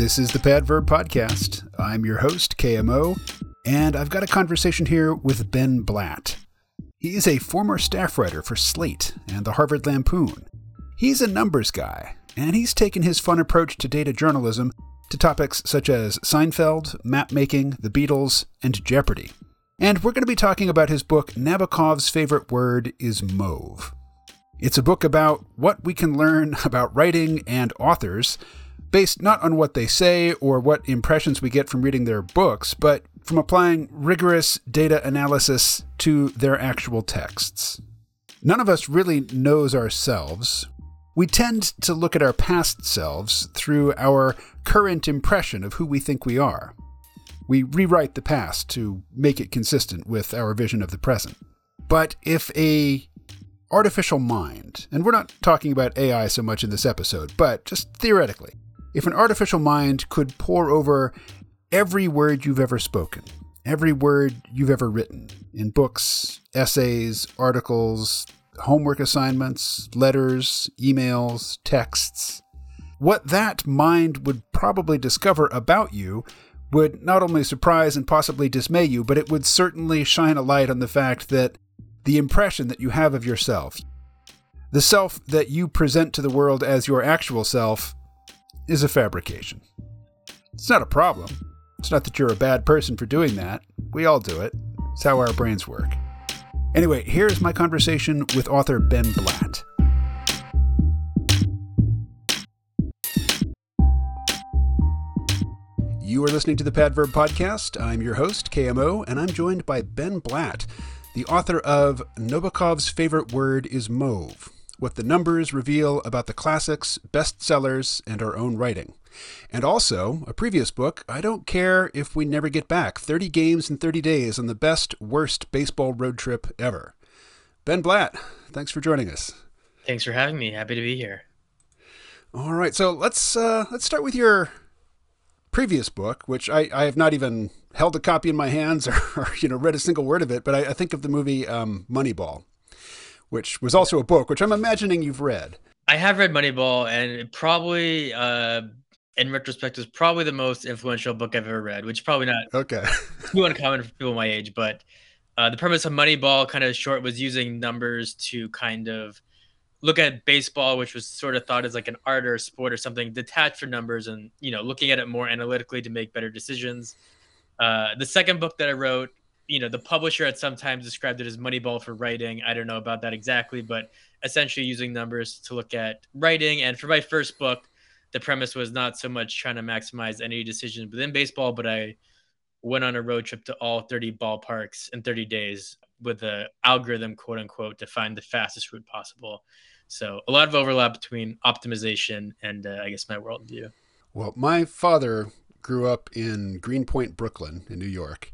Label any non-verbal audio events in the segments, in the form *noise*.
This is the Padverb Podcast. I'm your host, KMO, and I've got a conversation here with Ben Blatt. He is a former staff writer for Slate and the Harvard Lampoon. He's a numbers guy, and he's taken his fun approach to data journalism to topics such as Seinfeld, map making, the Beatles, and Jeopardy! And we're going to be talking about his book, Nabokov's Favorite Word is Mauve. It's a book about what we can learn *laughs* about writing and authors, based not on what they say or what impressions we get from reading their books, but from applying rigorous data analysis to their actual texts. None of us really knows ourselves. We tend to look at our past selves through our current impression of who we think we are. We rewrite the past to make it consistent with our vision of the present. But if a artificial mind, and we're not talking about AI so much in this episode, but just theoretically, if an artificial mind could pore over every word you've ever spoken, every word you've ever written in books, essays, articles, homework assignments, letters, emails, texts, what that mind would probably discover about you would not only surprise and possibly dismay you, but it would certainly shine a light on the fact that the impression that you have of yourself, the self that you present to the world as your actual self, is a fabrication. It's not a problem. It's not that you're a bad person for doing that. We all do it. It's how our brains work. Anyway, here's my conversation with author Ben Blatt. You are listening to the Padverb Podcast. I'm your host, KMO, and I'm joined by Ben Blatt, the author of Nabokov's Favorite Word is Mauve What the Numbers Reveal About the Classics, Bestsellers, and Our Own Writing. And also, a previous book, I Don't Care If We Never Get Back 30 Games in 30 Days on the Best, Worst Baseball Road Trip Ever. Ben Blatt, thanks for joining us. Thanks for having me. Happy to be here. All right, so let's uh, let's start with your previous book, which I, I have not even held a copy in my hands or, *laughs* or you know read a single word of it, but I, I think of the movie um, Moneyball, which was also a book, which I'm imagining you've read. I have read Moneyball, and probably, uh, in retrospect, is probably the most influential book I've ever read, which is probably not okay *laughs* too uncommon for people my age. But uh, the premise of Moneyball, kind of short, was using numbers to kind of look at baseball, which was sort of thought as like an art or a sport or something detached from numbers, and you know, looking at it more analytically to make better decisions. Uh, the second book that I wrote, you know, the publisher had sometimes described it as Moneyball for writing. I don't know about that exactly, but essentially using numbers to look at writing. And for my first book, the premise was not so much trying to maximize any decisions within baseball, but I went on a road trip to all 30 ballparks in 30 days with the algorithm, quote unquote, to find the fastest route possible. So a lot of overlap between optimization and uh, I guess my worldview. Well, my father grew up in Greenpoint, Brooklyn, in New York,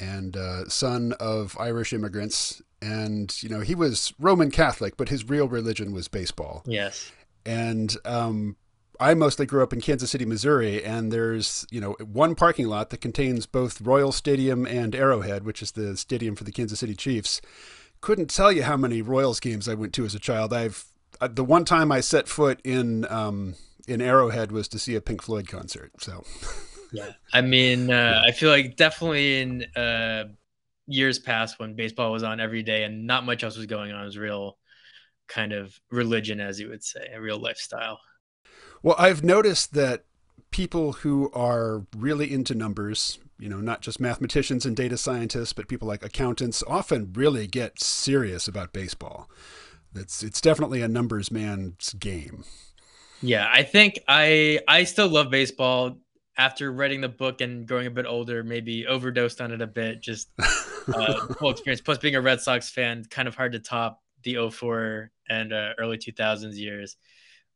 and uh, son of Irish immigrants. And you know he was Roman Catholic, but his real religion was baseball. Yes. And um, I mostly grew up in Kansas City, Missouri, and there's you know one parking lot that contains both Royal Stadium and Arrowhead, which is the stadium for the Kansas City Chiefs. Couldn't tell you how many Royals games I went to as a child. I've uh, the one time I set foot in um, in Arrowhead was to see a Pink Floyd concert. So, *laughs* yeah, I mean, uh, I feel like definitely in uh, years past when baseball was on every day and not much else was going on, it was real kind of religion, as you would say, a real lifestyle. Well, I've noticed that people who are really into numbers, you know, not just mathematicians and data scientists, but people like accountants, often really get serious about baseball. It's it's definitely a numbers man's game. Yeah, I think I I still love baseball. After writing the book and growing a bit older, maybe overdosed on it a bit. Just uh, *laughs* whole experience. Plus, being a Red Sox fan, kind of hard to top the 04 and uh, early 2000s years.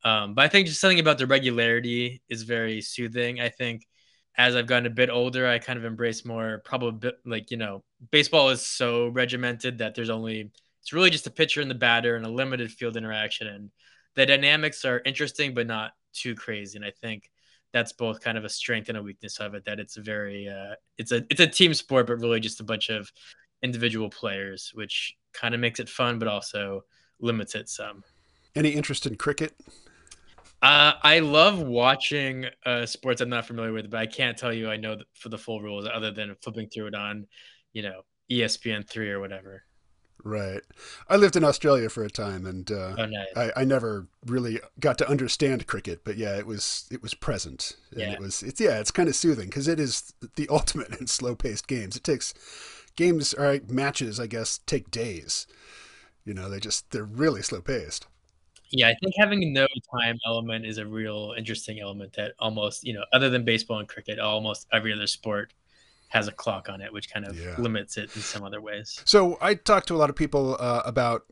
Um, but I think just something about the regularity is very soothing. I think as I've gotten a bit older, I kind of embrace more probably like you know, baseball is so regimented that there's only it's really just a pitcher and the batter and a limited field interaction. And the dynamics are interesting, but not too crazy. And I think that's both kind of a strength and a weakness of it. That it's a very uh, it's a it's a team sport, but really just a bunch of individual players, which kind of makes it fun, but also limits it some. Any interest in cricket? Uh, I love watching uh, sports I'm not familiar with, but I can't tell you I know for the full rules other than flipping through it on, you know, ESPN three or whatever. Right. I lived in Australia for a time, and uh, oh, nice. I, I, never really got to understand cricket. But yeah, it was it was present, and yeah. it was it's yeah, it's kind of soothing because it is the ultimate in slow paced games. It takes games or matches, I guess, take days. You know, they just they're really slow paced. Yeah, I think having no time element is a real interesting element that almost you know, other than baseball and cricket, almost every other sport has a clock on it, which kind of yeah. limits it in some other ways. So I talked to a lot of people uh, about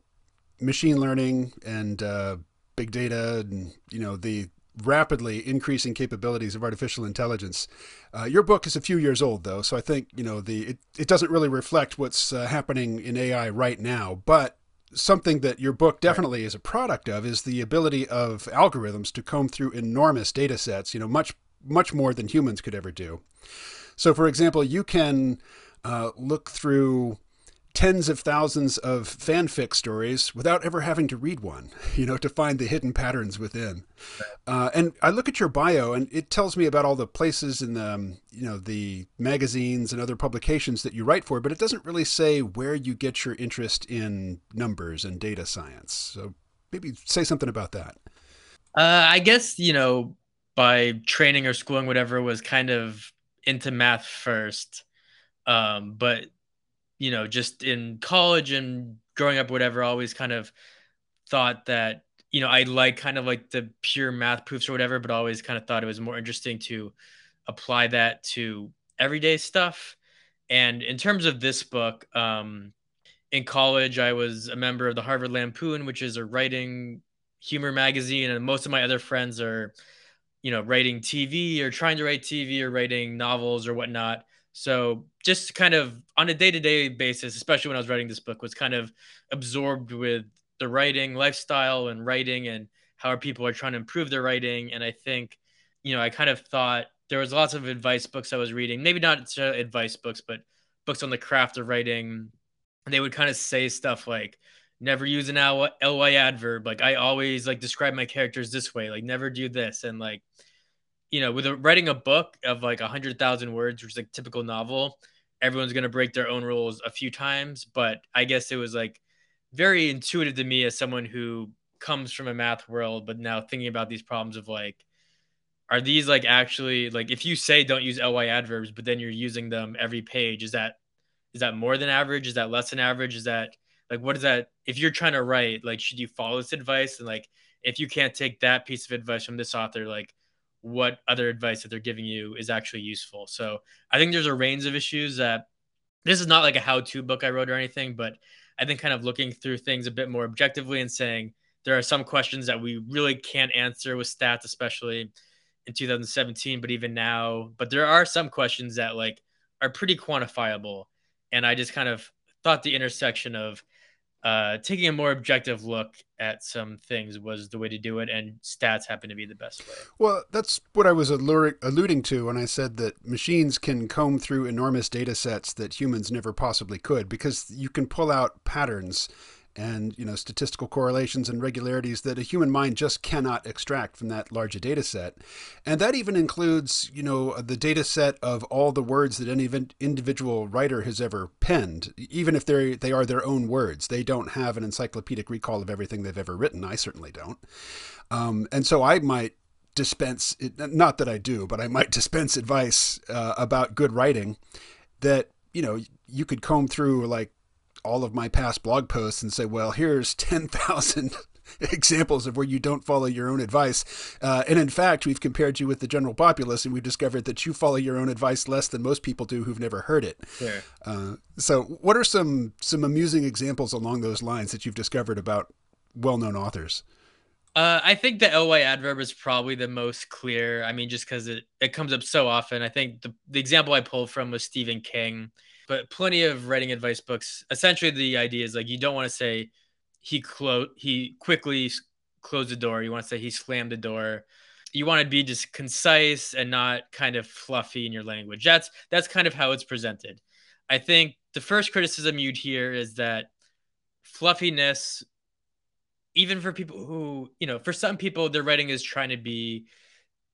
machine learning and uh, big data, and you know the rapidly increasing capabilities of artificial intelligence. Uh, your book is a few years old, though, so I think you know the it, it doesn't really reflect what's uh, happening in AI right now, but. Something that your book definitely right. is a product of is the ability of algorithms to comb through enormous data sets, you know, much much more than humans could ever do. So, for example, you can uh, look through tens of thousands of fanfic stories without ever having to read one, *laughs* you know, to find the hidden patterns within. Uh, and I look at your bio, and it tells me about all the places in the, um, you know, the magazines and other publications that you write for, but it doesn't really say where you get your interest in numbers and data science. So maybe say something about that. Uh, I guess you know, by training or schooling, whatever was kind of into math first. Um, but you know, just in college and growing up, whatever, I always kind of thought that you know I like kind of like the pure math proofs or whatever, but always kind of thought it was more interesting to apply that to everyday stuff. And in terms of this book, um, in college, I was a member of the Harvard Lampoon, which is a writing humor magazine, and most of my other friends are you know, writing TV or trying to write TV or writing novels or whatnot. So just kind of on a day-to-day basis, especially when I was writing this book, was kind of absorbed with the writing lifestyle and writing and how people are trying to improve their writing. And I think, you know, I kind of thought there was lots of advice books I was reading, maybe not advice books, but books on the craft of writing. And they would kind of say stuff like, never use an ly adverb. Like I always like describe my characters this way. Like never do this. And like, you know, with a, writing a book of like a hundred thousand words, which is like typical novel, everyone's gonna break their own rules a few times. But I guess it was like very intuitive to me as someone who comes from a math world, but now thinking about these problems of like, are these like actually like if you say don't use ly adverbs, but then you're using them every page, is that is that more than average? Is that less than average? Is that like what is that if you're trying to write like should you follow this advice? And like if you can't take that piece of advice from this author like what other advice that they're giving you is actually useful? So i think there's a range of issues that this is not like a how-to book i wrote or anything but i think kind of looking through things a bit more objectively and saying there are some questions that we really can't answer with stats especially in 2017 but even now but there are some questions that like are pretty quantifiable. And i just kind of thought the intersection of uh, taking a more objective look at some things was the way to do it, and stats happen to be the best way. Well, that's what I was alluding to when I said that machines can comb through enormous data sets that humans never possibly could, because you can pull out patterns and you know statistical correlations and regularities that a human mind just cannot extract from that large a data set. And that even includes you know the data set of all the words that any individual writer has ever penned even if they they are their own words. They don't have an encyclopedic recall of everything they've ever written. I certainly don't. Um, and so i might dispense not that i do but i might *laughs* dispense advice uh, about good writing that you know you could comb through like all of my past blog posts and say, well, here's *laughs* 10,000 *laughs* examples of where you don't follow your own advice. Uh, and in fact, we've compared you with the general populace and we've discovered that you follow your own advice less than most people do who've never heard it. Sure. Uh, so what are some, some amusing examples along those lines that you've discovered about well-known authors? Uh, I think the ly adverb is probably the most clear. I mean, just because it, it comes up so often. I think the, the example I pulled from was Stephen King but plenty of writing advice books. Essentially, the idea is like you don't want to say he closed, he quickly closed the door. You want to say he slammed the door. You want to be just concise and not kind of fluffy in your language. That's that's kind of how it's presented. I think the first criticism you'd hear is that fluffiness even for people who, you know, for some people, their writing is trying to be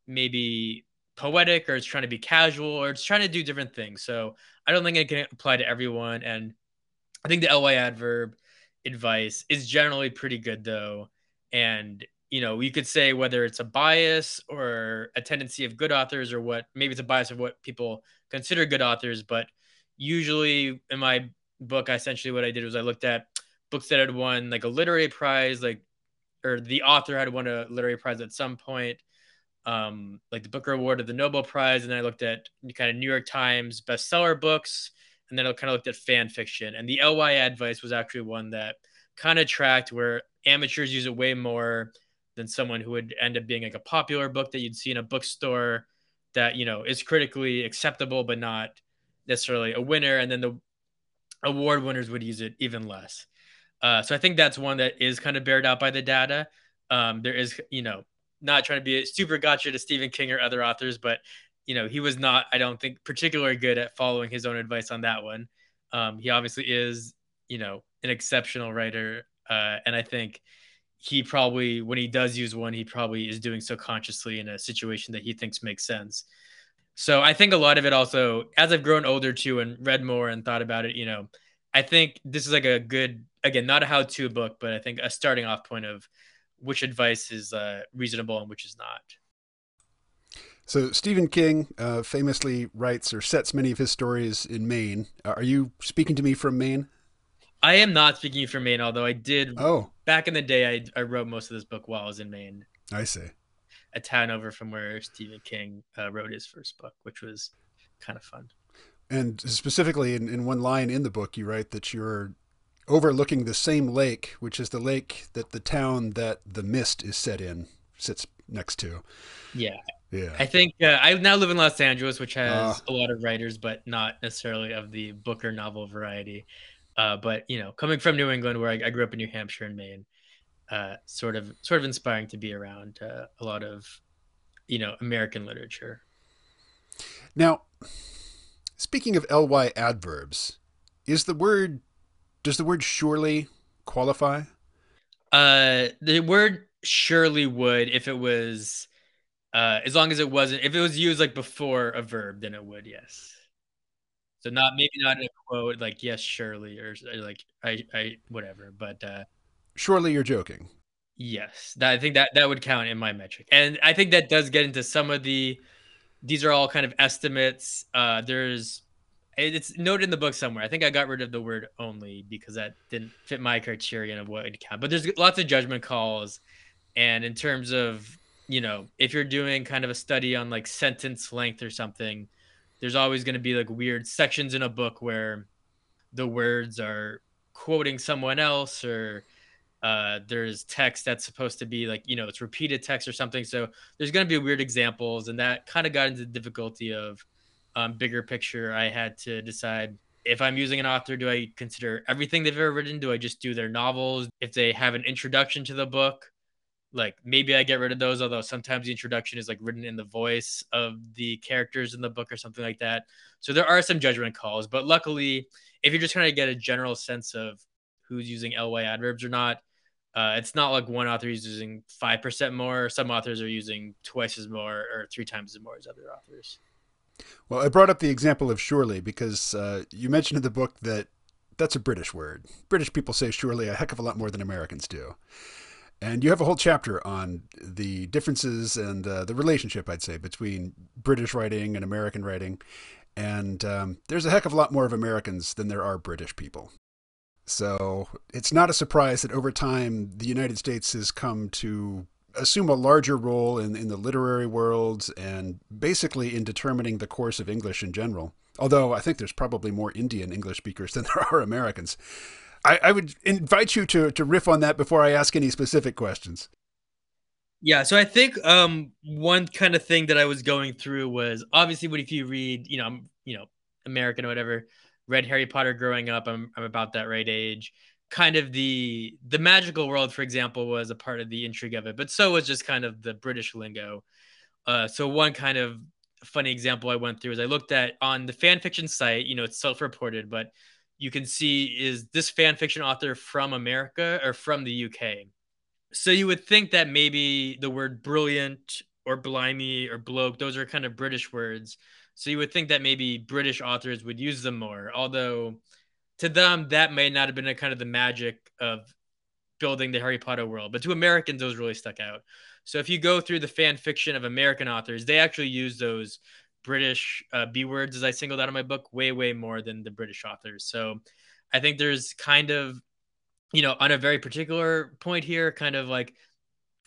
maybe poetic or it's trying to be casual or it's trying to do different things. So I don't think it can apply to everyone. And I think the ly adverb advice is generally pretty good though. And you know, you could say whether it's a bias or a tendency of good authors or what maybe it's a bias of what people consider good authors, but usually in my book, essentially what I did was I looked at books that had won like a literary prize, like or the author had won a literary prize at some point, um, like the Booker Award or the Nobel Prize, and then I looked at kind of New York Times bestseller books, and then I kind of looked at fan fiction. And the LY advice was actually one that kind of tracked where amateurs use it way more than someone who would end up being like a popular book that you'd see in a bookstore that you know is critically acceptable but not necessarily a winner and then the award winners would use it even less uh, so i think that's one that is kind of bared out by the data um, there is you know not trying to be a super gotcha to stephen king or other authors but you know he was not i don't think particularly good at following his own advice on that one. Um, he obviously is you know an exceptional writer uh, and i think he probably when he does use one he probably is doing so consciously in a situation that he thinks makes sense. So i think a lot of it also as i've grown older too and read more and thought about it you know i think this is like a good again not a how-to book but i think a starting off point of which advice is uh, reasonable and which is not so Stephen King uh, famously writes or sets many of his stories in Maine. Uh, are you speaking to me from Maine? I am not speaking from Maine, although I did. Oh, back in the day, I I wrote most of this book while I was in Maine. I see. A town over from where Stephen King uh, wrote his first book, which was kind of fun. And specifically, in, in one line in the book, you write that you're overlooking the same lake, which is the lake that the town that the mist is set in sits next to. Yeah. Yeah. I think uh, I now live in Los Angeles, which has uh, a lot of writers, but not necessarily of the book or novel variety. Uh, but you know, coming from New England, where I, I, grew up in New Hampshire and Maine, uh, sort of sort of inspiring to be around uh, a lot of you know American literature. Now, speaking of ly adverbs, is the word does the word surely qualify? Uh, the word surely would if it was, uh, as long as it wasn't if it was used like before a verb, then it would yes. So not maybe not in a quote like yes, surely or, or like I I whatever, but uh surely you're joking. Yes, that, I think that that would count in my metric, and I think that does get into some of the. These are all kind of estimates. Uh, there's, it's noted in the book somewhere. I think I got rid of the word only because that didn't fit my criterion of what would count. But there's lots of judgment calls, and in terms of you know if you're doing kind of a study on like sentence length or something, there's always going to be like weird sections in a book where the words are quoting someone else or uh, there's text that's supposed to be like you know it's repeated text or something so there's going to be weird examples and that kind of got into the difficulty of um, bigger picture i had to decide if i'm using an author do i consider everything they've ever written do i just do their novels if they have an introduction to the book like maybe I get rid of those, although sometimes the introduction is like written in the voice of the characters in the book or something like that. So there are some judgment calls, but luckily, if you're just trying to get a general sense of who's using ly adverbs or not, uh, it's not like one author is using five percent more. Some authors are using twice as more or three times as more as other authors. Well, I brought up the example of surely because uh, you mentioned in the book that that's a British word. British people say surely a heck of a lot more than Americans do. And you have a whole chapter on the differences and uh, the relationship, I'd say, between British writing and American writing. And um, there's a heck of a lot more of Americans than there are British people. So it's not a surprise that over time the United States has come to assume a larger role in, in the literary world and basically in determining the course of English in general. Although I think there's probably more Indian English speakers than *laughs* there are Americans. I, I would invite you to to riff on that before I ask any specific questions. Yeah, so I think um, one kind of thing that I was going through was obviously what if you read, you know, I'm you know American or whatever, read Harry Potter growing up. I'm I'm about that right age. Kind of the the magical world, for example, was a part of the intrigue of it, but so was just kind of the British lingo. Uh, so one kind of funny example I went through is I looked at on the fan fiction site. You know, it's self-reported, but you can see is this fan fiction author from America or from the UK. So you would think that maybe the word brilliant or blimey or bloke, those are kind of British words. So you would think that maybe British authors would use them more, although to them that may not have been a kind of the magic of building the Harry Potter world. But to Americans, those really stuck out. So if you go through the fan fiction of American authors, they actually use those British uh, B words, as I singled out in my book, way, way more than the British authors. So I think there's kind of, you know, on a very particular point here, kind of like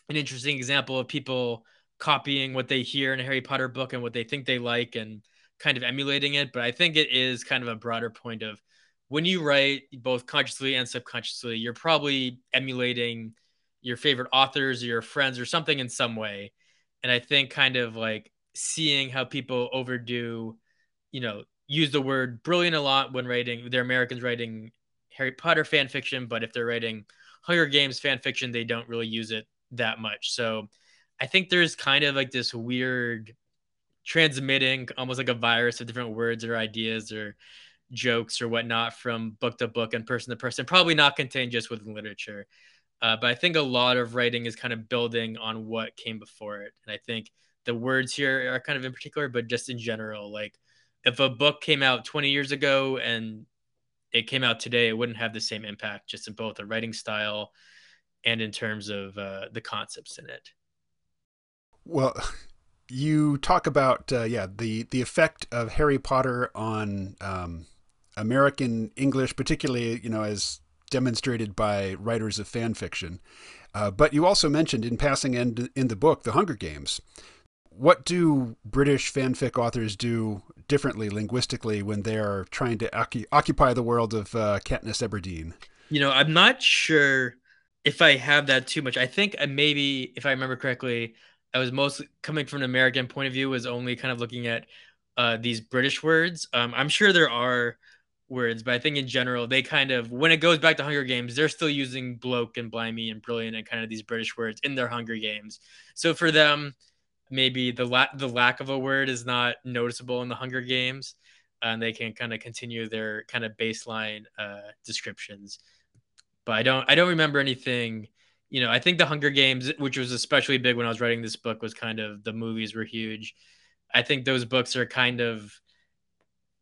an interesting example of people copying what they hear in a Harry Potter book and what they think they like and kind of emulating it. But I think it is kind of a broader point of when you write both consciously and subconsciously, you're probably emulating your favorite authors or your friends or something in some way. And I think kind of like seeing how people overdo, you know, use the word brilliant a lot when writing, they're Americans writing Harry Potter fan fiction, but if they're writing Hunger Games fan fiction, they don't really use it that much. So I think there's kind of like this weird transmitting almost like a virus of different words or ideas or jokes or whatnot from book to book and person to person, probably not contained just within literature. Uh, but I think a lot of writing is kind of building on what came before it. And I think the words here are kind of in particular, but just in general, like if a book came out 20 years ago and it came out today, it wouldn't have the same impact just in both the writing style and in terms of uh, the concepts in it. Well, *laughs* you talk about uh, yeah the the effect of Harry Potter on um, American English, particularly you know as demonstrated by writers of fan fiction. Uh, but you also mentioned in passing in, in the book the Hunger Games. What do British fanfic authors do differently linguistically when they are trying to occupy the world of uh, Katniss Everdeen? You know, I'm not sure if I have that too much. I think uh, maybe, if I remember correctly, I was mostly coming from an American point of view, was only kind of looking at uh, these British words. Um, I'm sure there are words, but I think in general they kind of when it goes back to Hunger Games, they're still using bloke and blimey and brilliant and kind of these British words in their Hunger Games. So for them, maybe the la- the lack of a word is not noticeable in the Hunger Games, and they can kind of continue their kind of baseline uh, descriptions. But I don't I don't remember anything. You know, I think the Hunger Games, which was especially big when I was writing this book, was kind of the movies were huge. I think those books are kind of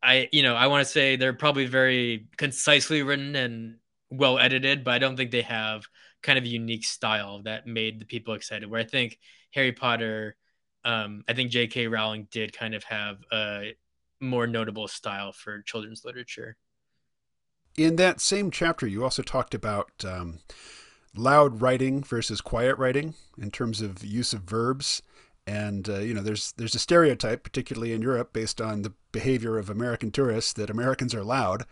I you know I want to say they're probably very concisely written and well edited, but I don't think they have kind of a unique style that made the people excited. Where I think Harry Potter, um, I think J.K. Rowling did kind of have a more notable style for children's literature. In that same chapter, you also talked about um, loud writing versus quiet writing in terms of use of verbs and uh, you know there's there's a stereotype particularly in Europe based on the behavior of American tourists that Americans are loud.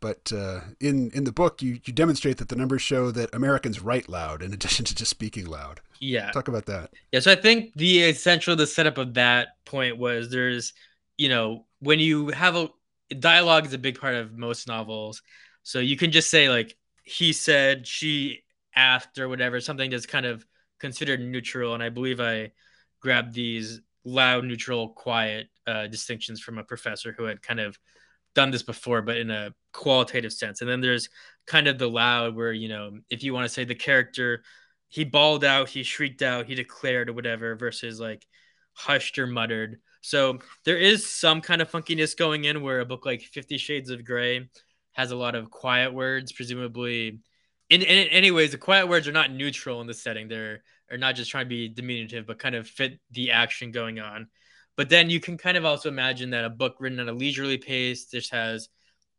But uh, in in the book you you demonstrate that the numbers show that Americans write loud in *laughs* addition to just speaking loud. Yeah. Talk about that. Yeah so I think the essential the setup of that point was there's you know when you have a dialogue is a big part of most novels. So you can just say like he said she asked or whatever something that's kind of considered neutral. And I believe I grab these loud, neutral, quiet uh, distinctions from a professor who had kind of done this before, but in a qualitative sense. And then there's kind of the loud, where you know, if you want to say the character, he bawled out, he shrieked out, he declared or whatever, versus like hushed or muttered. So there is some kind of funkiness going in where a book like Fifty Shades of Grey has a lot of quiet words, presumably. In, in anyways, the quiet words are not neutral in the setting. They're or not just trying to be diminutive, but kind of fit the action going on. But then you can kind of also imagine that a book written at a leisurely pace just has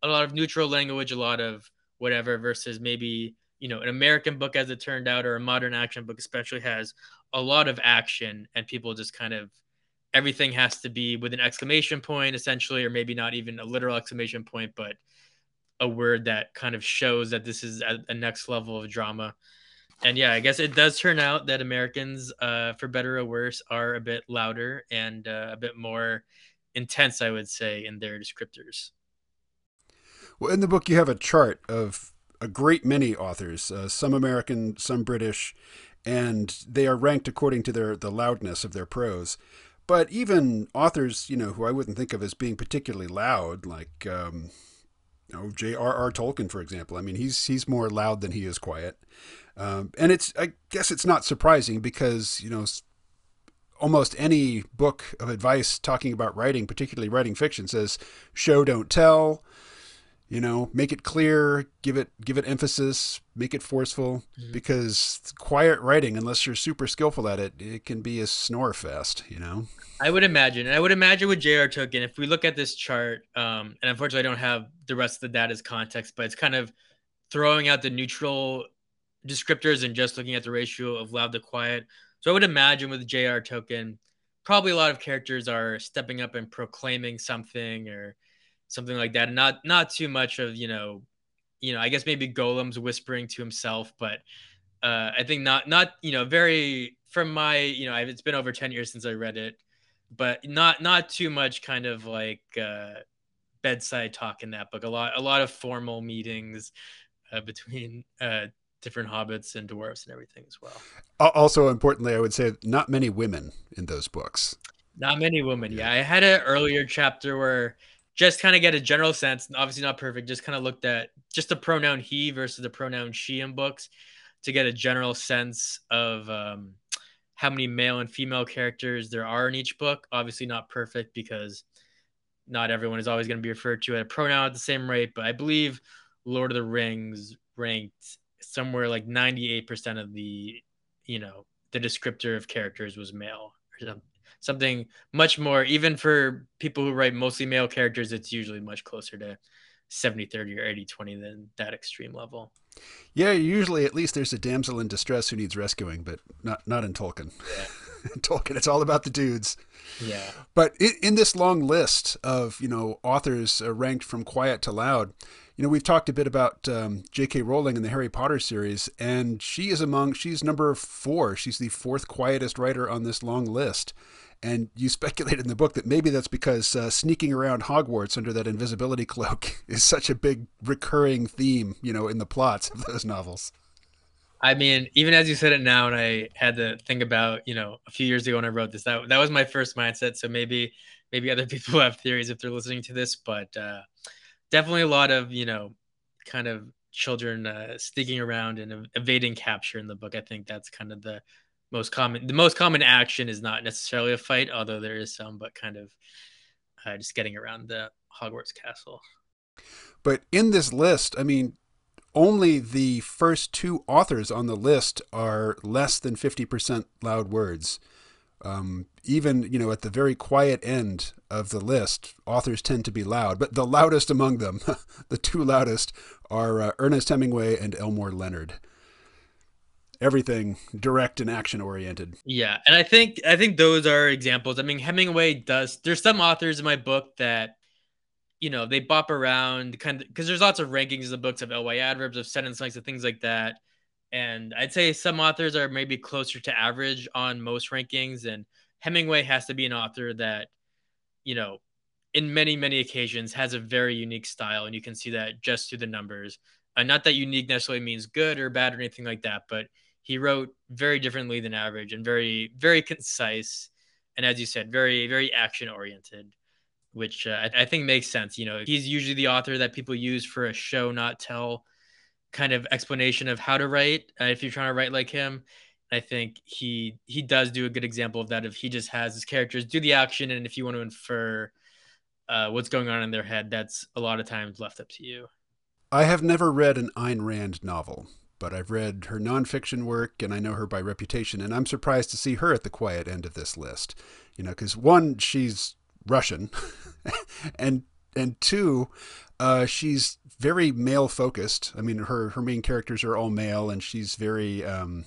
a lot of neutral language, a lot of whatever, versus maybe, you know, an American book as it turned out, or a modern action book especially has a lot of action and people just kind of everything has to be with an exclamation point essentially, or maybe not even a literal exclamation point, but a word that kind of shows that this is a, a next level of drama and yeah, I guess it does turn out that Americans, uh, for better or worse, are a bit louder and uh, a bit more intense, I would say, in their descriptors. Well, in the book, you have a chart of a great many authors, uh, some American, some British, and they are ranked according to their the loudness of their prose. But even authors, you know, who I wouldn't think of as being particularly loud, like um, you know, J.R.R. Tolkien, for example. I mean, he's he's more loud than he is quiet, um, and it's I guess it's not surprising because you know almost any book of advice talking about writing, particularly writing fiction, says show don't tell you know make it clear give it give it emphasis make it forceful mm-hmm. because quiet writing unless you're super skillful at it it can be a snore fest you know i would imagine And i would imagine with jr tolkien if we look at this chart um, and unfortunately i don't have the rest of the data as context but it's kind of throwing out the neutral descriptors and just looking at the ratio of loud to quiet so i would imagine with jr tolkien probably a lot of characters are stepping up and proclaiming something or something like that. Not not too much of you know, you know, I guess maybe Gollum's whispering to himself, but uh, I think not not you know very from my you know it's been over ten years since I read it, but not not too much kind of like uh, bedside talk in that book. A lot a lot of formal meetings uh, between uh, different hobbits and dwarves and everything as well. Also, importantly, I would say not many women in those books. Not many women. Yeah, I had an earlier chapter where just kind of get a general sense, obviously not perfect, just kind of looked at just the pronoun he versus the pronoun she in books to get a general sense of um, how many male and female characters there are in each book. Obviously, not perfect because not everyone is always going to be referred to at a pronoun at the same rate, but I believe Lord of the Rings ranked somewhere like 98% of the, you know, the descriptor of characters was male or something much more even for people who write mostly male characters it's usually much closer to 70 30 or 80 20 than that extreme level. Yeah usually at least there's a damsel in distress who needs rescuing but not not in tolkien. Yeah. in *laughs* tolkien it's all about the dudes. Yeah. But in, in this long list of you know authors uh, ranked from quiet to loud you know, we've talked a bit about um, J.K. Rowling in the Harry Potter series, and she is among, she's number four. She's the fourth quietest writer on this long list. And you *laughs* speculate in the book that maybe that's because uh, sneaking around Hogwarts under that invisibility cloak *laughs* is such a big recurring theme, you know, in the plots of those novels. I mean, even as you said it now, and I had to think about, you know, a few years ago when I wrote this, that that was my first mindset. So maybe, maybe other *laughs* people have theories if they're listening to this, but uh, definitely a lot of, you know, kind of children uh, sneaking around and evading capture in the book. I think that's kind of the most common the most common action is not necessarily a fight although there is some but kind of uh, just getting around the hogwarts castle but in this list i mean only the first two authors on the list are less than 50% loud words um, even you know at the very quiet end of the list authors tend to be loud but the loudest among them *laughs* the two loudest are uh, ernest hemingway and elmore leonard everything direct and action oriented. Yeah, and I think I think those are examples. I mean, Hemingway does. There's some authors in my book that, you know, they bop around kind of because there's lots of rankings in the books of ly adverbs, of sentence lengths, of things like that. And I'd say some authors are maybe closer to average on most rankings, and Hemingway has to be an author that, you know, in many many occasions has a very unique style, and you can see that just through the numbers. Uh, not that unique necessarily means good or bad or anything like that, but he wrote very differently than average and very very concise and as you said very very action oriented which uh, I, think makes sense you know he's usually the author that people use for a show not tell kind of explanation of how to write uh, if you're trying to write like him i think he he does do a good example of that if he just has his characters do the action and if you want to infer uh, what's going on in their head that's a lot of times left up to you i have never read an Ayn Rand novel but I've read her nonfiction work and I know her by reputation, and I'm surprised to see her at the quiet end of this list. You know, because one, she's Russian, *laughs* and and two, uh, she's very male focused. I mean, her her main characters are all male, and she's very, um,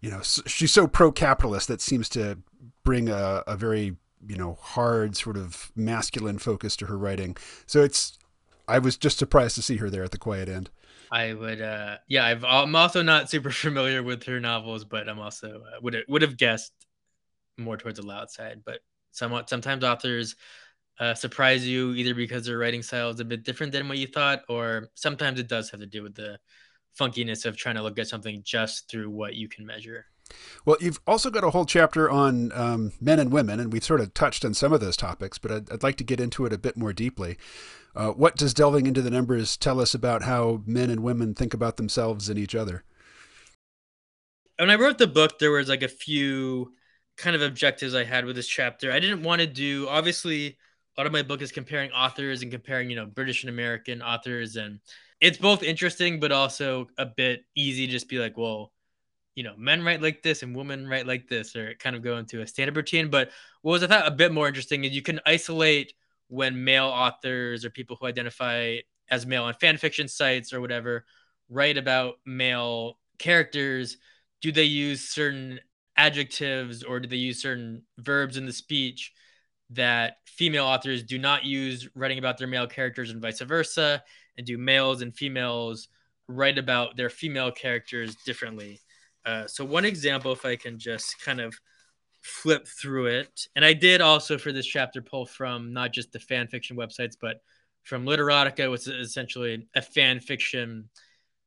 you know, she's so pro capitalist that seems to bring a, a very you know hard sort of masculine focus to her writing. So it's I was just surprised to see her there at the quiet end. I would, uh, yeah, I've, I'm also not super *laughs* familiar with her novels, but I'm also uh, would would have guessed more towards the loud side. But somewhat, sometimes authors uh, surprise you either because their writing style is a bit different than what you thought, or sometimes it does have to do with the funkiness of trying to look at something just through what you can measure. Well, you've also got a whole chapter on um, men and women, and we've sort of touched on some of those topics, but I'd, I'd like to get into it a bit more deeply. Uh, what does delving into the numbers tell us about how men and women think about themselves and each other? When I wrote the book, there was like a few kind of objectives I had with this chapter. I didn't want to do, obviously, lot of my book is comparing authors and comparing, you know, British and American authors. And it's both interesting, but also a bit easy to just be like, well, you know, men write like this and women write like this, or kind of go into a standard routine. But what was I thought a bit more interesting is you can isolate when male authors or people who identify as male on fan fiction sites or whatever write about male characters. Do they use certain adjectives or do they use certain verbs in the speech that female authors do not use writing about their male characters and vice versa? And do males and females write about their female characters differently? Uh, so one example, if I can just kind of flip through it, and I did also for this chapter pull from not just the fan fiction websites, but from Literotica, which is essentially a fan fiction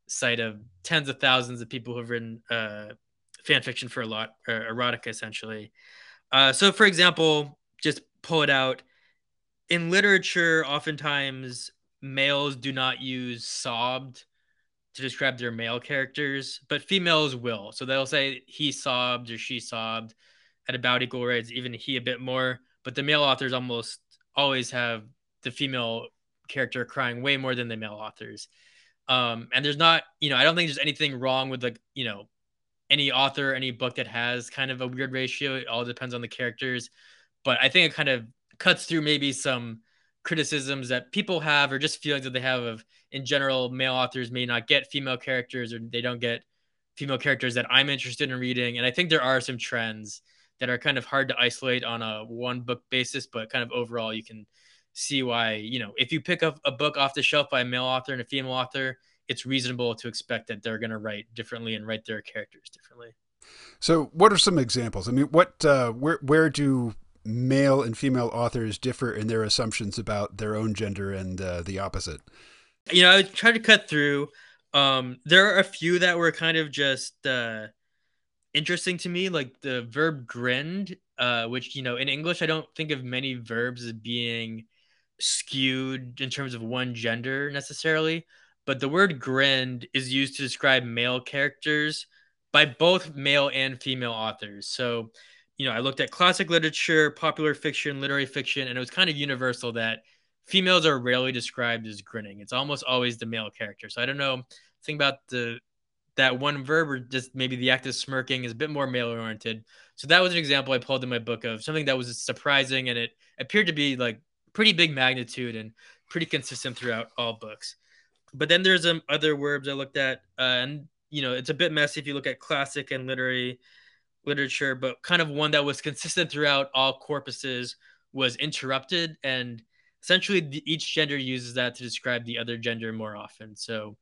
site of tens of thousands of people who've written uh, fan fiction for a lot, or erotica essentially. Uh, so, for example, just pull it out. In literature, oftentimes males do not use sobbed to describe their male characters, but females will. So they'll say he sobbed or she sobbed at about equal rates, even he a bit more. But the male authors almost always have the female character crying way more than the male authors. Um, and there's not, you know, I don't think there's anything wrong with like, you know, any author, any book that has kind of a weird ratio. It all depends on the characters. But I think it kind of cuts through maybe some criticisms that people have or just feelings that they have of in general male authors may not get female characters or they don't get female characters that I'm interested in reading. And I think there are some trends that are kind of hard to isolate on a one book basis but kind of overall you can see why you know if you pick up a book off the shelf by a male author and a female author it's reasonable to expect that they're going to write differently and write their characters differently. So what are some examples? I mean what uh, where where do male and female authors differ in their assumptions about their own gender and uh, the opposite? You know, I tried to cut through. Um, there are a few that were kind of just uh, interesting to me, like the verb grinned, uh, which, you know, in English, I don't think of many verbs as being skewed in terms of one gender necessarily. But the word grinned is used to describe male characters by both male and female authors. So, you know, I looked at classic literature, popular fiction, literary fiction, and it was kind of universal that females are rarely described as grinning. It's almost always the male character. So I don't know. Think about the that one verb or just maybe the act of smirking is a bit more male oriented. So that was an example I pulled in my book of something that was surprising and it appeared to be like pretty big magnitude and pretty consistent throughout all books. But then there's some other verbs I looked at, uh, and you know it's a bit messy if you look at classic and literary literature, but kind of one that was consistent throughout all corpuses was interrupted. And essentially, the, each gender uses that to describe the other gender more often. So,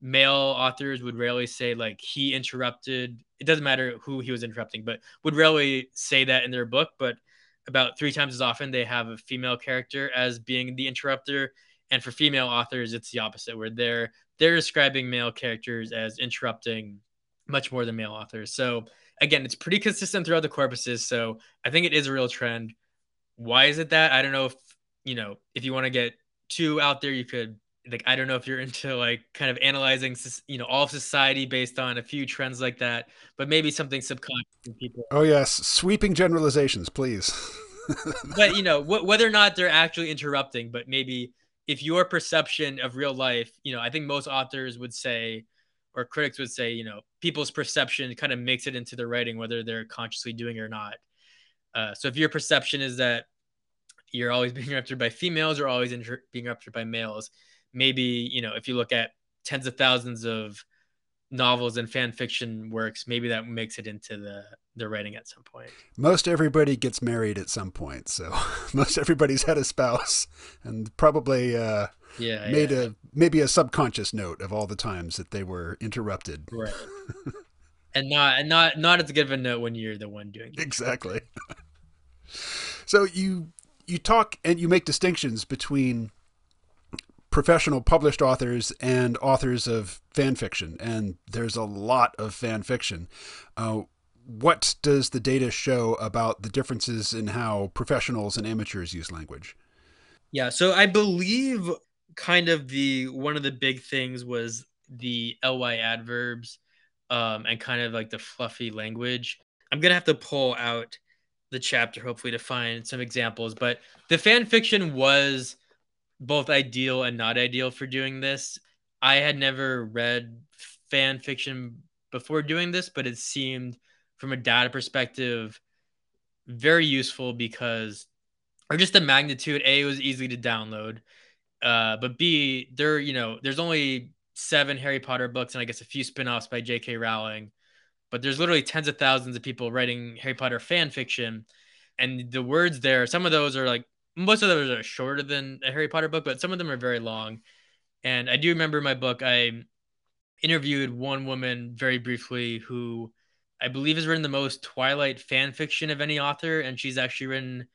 male authors would rarely say, like, he interrupted. It doesn't matter who he was interrupting, but would rarely say that in their book. But about three times as often, they have a female character as being the interrupter. And for female authors, it's the opposite, where they're they're describing male characters as interrupting much more than male authors. So again, it's pretty consistent throughout the corpuses. So I think it is a real trend. Why is it that? I don't know if, you know, if you want to get too out there, you could like I don't know if you're *laughs* into like kind of analyzing you know all of society based on a few trends like that, but maybe something subconscious people. Oh yes, sweeping generalizations, please. *laughs* but you know wh- whether or not they're actually interrupting, but maybe if your perception of real life, you know, I think most authors would say or critics would say, you know, people's perception kind of makes it into the writing, whether they're consciously doing it or not. Uh, so if your perception is that you're always *laughs* being interrupted by females or always inter- being interrupted by males, maybe you know if you look at tens of thousands of novels and fan fiction works, maybe that makes it into the the writing at some point. Most everybody gets married at some point, so *laughs* most everybody's had a spouse, and probably uh, yeah, made yeah. a maybe a subconscious note of all the times that they were interrupted. Right. *laughs* and not and not not as good of a note when you're the one doing it. Exactly. *laughs* so you you talk and you make distinctions between professional published authors and authors of fan fiction, and there's a lot of fan fiction. Uh, what does the data show about the differences in how professionals and amateurs use language? Yeah, so I believe kind of the one of the big things was the ly adverbs um, and kind of like the fluffy language. I'm gonna have to pull out the chapter hopefully to find some examples, but the fan fiction was both ideal and not ideal for doing this. I had never read fan fiction before doing this, but it seemed from a data perspective very useful because or just the magnitude a was easy to download uh, but b there you know there's only seven harry potter books and i guess a few spin-offs by j.k rowling but there's literally tens of thousands of people writing harry potter fan fiction. And the words there some of those are like most of those are shorter than a harry potter book but some of them are very long. And i do remember my book. I interviewed one woman very briefly who I believe has written the most Twilight fan fiction of any author, and she's actually written,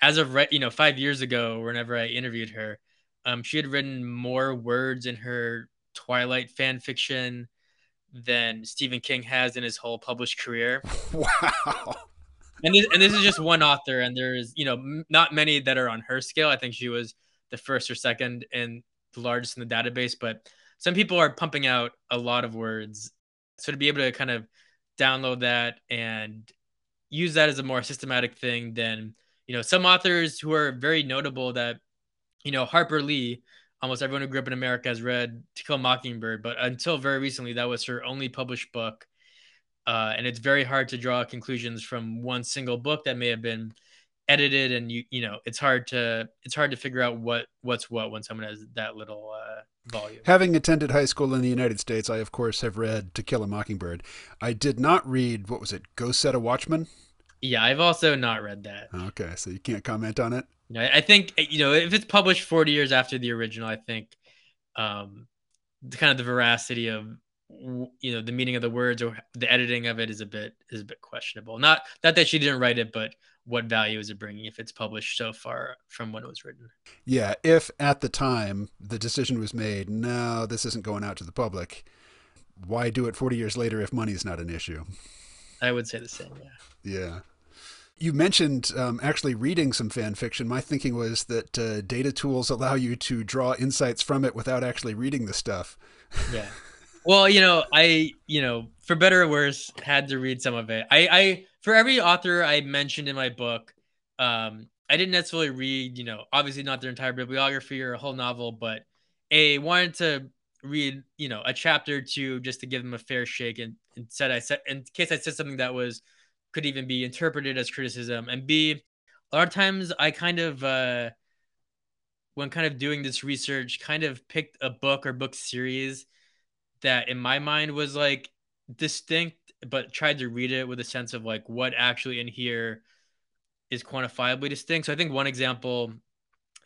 as of re- you know five years ago, whenever I interviewed her, um, she had written more words in her Twilight fan fiction than Stephen King has in his whole published career. *laughs* Wow. And this, and this is just one author, and there's you know not many that are on her scale. I think she was the first or second and the largest in the database, but some people are pumping out a lot of words. So to be able to kind of download that and use that as a more systematic thing than you know some authors who are very notable that you know Harper Lee almost everyone who grew up in America has read To Kill a Mockingbird but until very recently that was her only published book uh, and it's very hard to draw conclusions from one single book that may have been edited and you you know it's hard to it's hard to figure out what what's what when someone has that little uh, volume. Having attended high school in the United States, I of course have read To Kill a Mockingbird. I did not read what was it, Go Set a Watchman. Yeah, I've also not read that. Okay, so you can't comment on it. You know, I think you know if it's published 40 years after the original, I think um, the kind of the veracity of you know the meaning of the words or the editing of it is a bit is a bit questionable. Not not that she didn't write it, but what value is it bringing if it's published so far from when it was written? Yeah, if at the time the decision was made, no, this isn't going out to the public. Why do it 40 years later if money is not an issue? I would say the same. Yeah. Yeah. You mentioned um, actually reading some fan fiction. My thinking was that uh, data tools allow you to draw insights from it without actually reading the stuff. Yeah. Well, you know, I, you know, for better or worse, had to read some of it. I, I for every author I mentioned in my book, um, I didn't necessarily read, you know, obviously not their entire bibliography or a whole novel, but a wanted to read, you know, a chapter or two just to give them a fair shake and, and said I said in case I said something that was could even be interpreted as criticism. And B, a lot of times I kind of uh when kind of doing this research, kind of picked a book or book series that in my mind was like distinct but tried to read it with a sense of like what actually in here is quantifiably distinct. So I think one example